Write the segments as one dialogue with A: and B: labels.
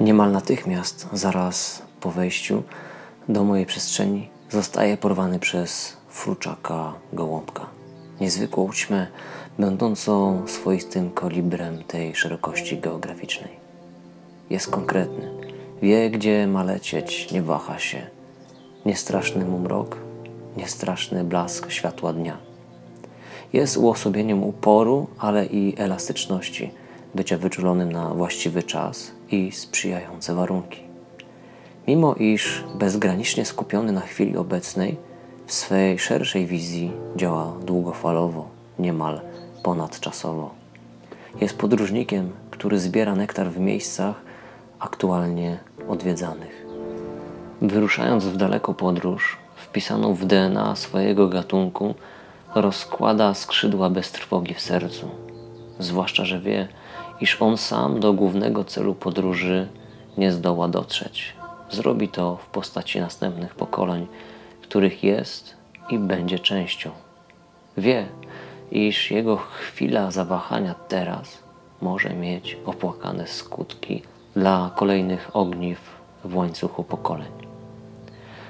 A: Niemal natychmiast, zaraz po wejściu do mojej przestrzeni, zostaje porwany przez fruczaka gołąbka. Niezwykłą ćmę, będącą swoistym kolibrem tej szerokości geograficznej. Jest konkretny, wie gdzie ma lecieć, nie waha się. Niestraszny mu mrok, niestraszny blask światła dnia. Jest uosobieniem uporu, ale i elastyczności, bycia wyczulonym na właściwy czas i sprzyjające warunki. Mimo iż bezgranicznie skupiony na chwili obecnej, w swej szerszej wizji działa długofalowo, niemal ponadczasowo. Jest podróżnikiem, który zbiera nektar w miejscach aktualnie odwiedzanych. Wyruszając w daleką podróż, wpisaną w DNA swojego gatunku, rozkłada skrzydła bez trwogi w sercu. Zwłaszcza, że wie, iż on sam do głównego celu podróży nie zdoła dotrzeć. Zrobi to w postaci następnych pokoleń, których jest i będzie częścią. Wie, iż jego chwila zawahania teraz może mieć opłakane skutki dla kolejnych ogniw w łańcuchu pokoleń.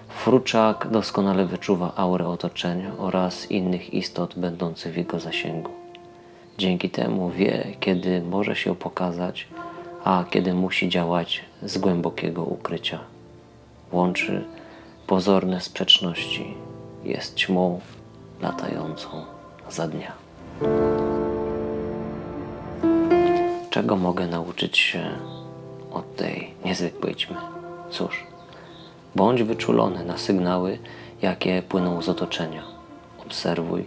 A: Fruczak doskonale wyczuwa aurę otoczenia oraz innych istot będących w jego zasięgu. Dzięki temu wie, kiedy może się pokazać, a kiedy musi działać z głębokiego ukrycia. Łączy pozorne sprzeczności, jest ćmą latającą za dnia. Czego mogę nauczyć się od tej niezwykłej ćmy? Cóż, bądź wyczulony na sygnały, jakie płyną z otoczenia. Obserwuj,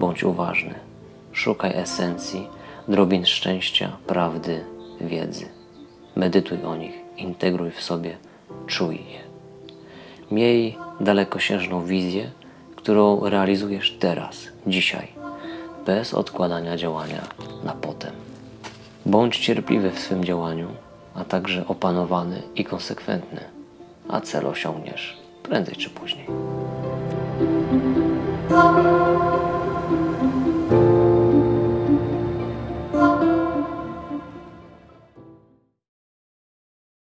A: bądź uważny. Szukaj esencji, drobin szczęścia, prawdy, wiedzy. Medytuj o nich, integruj w sobie, czuj je. Miej dalekosiężną wizję, którą realizujesz teraz, dzisiaj, bez odkładania działania na potem. Bądź cierpliwy w swym działaniu, a także opanowany i konsekwentny, a cel osiągniesz prędzej czy później.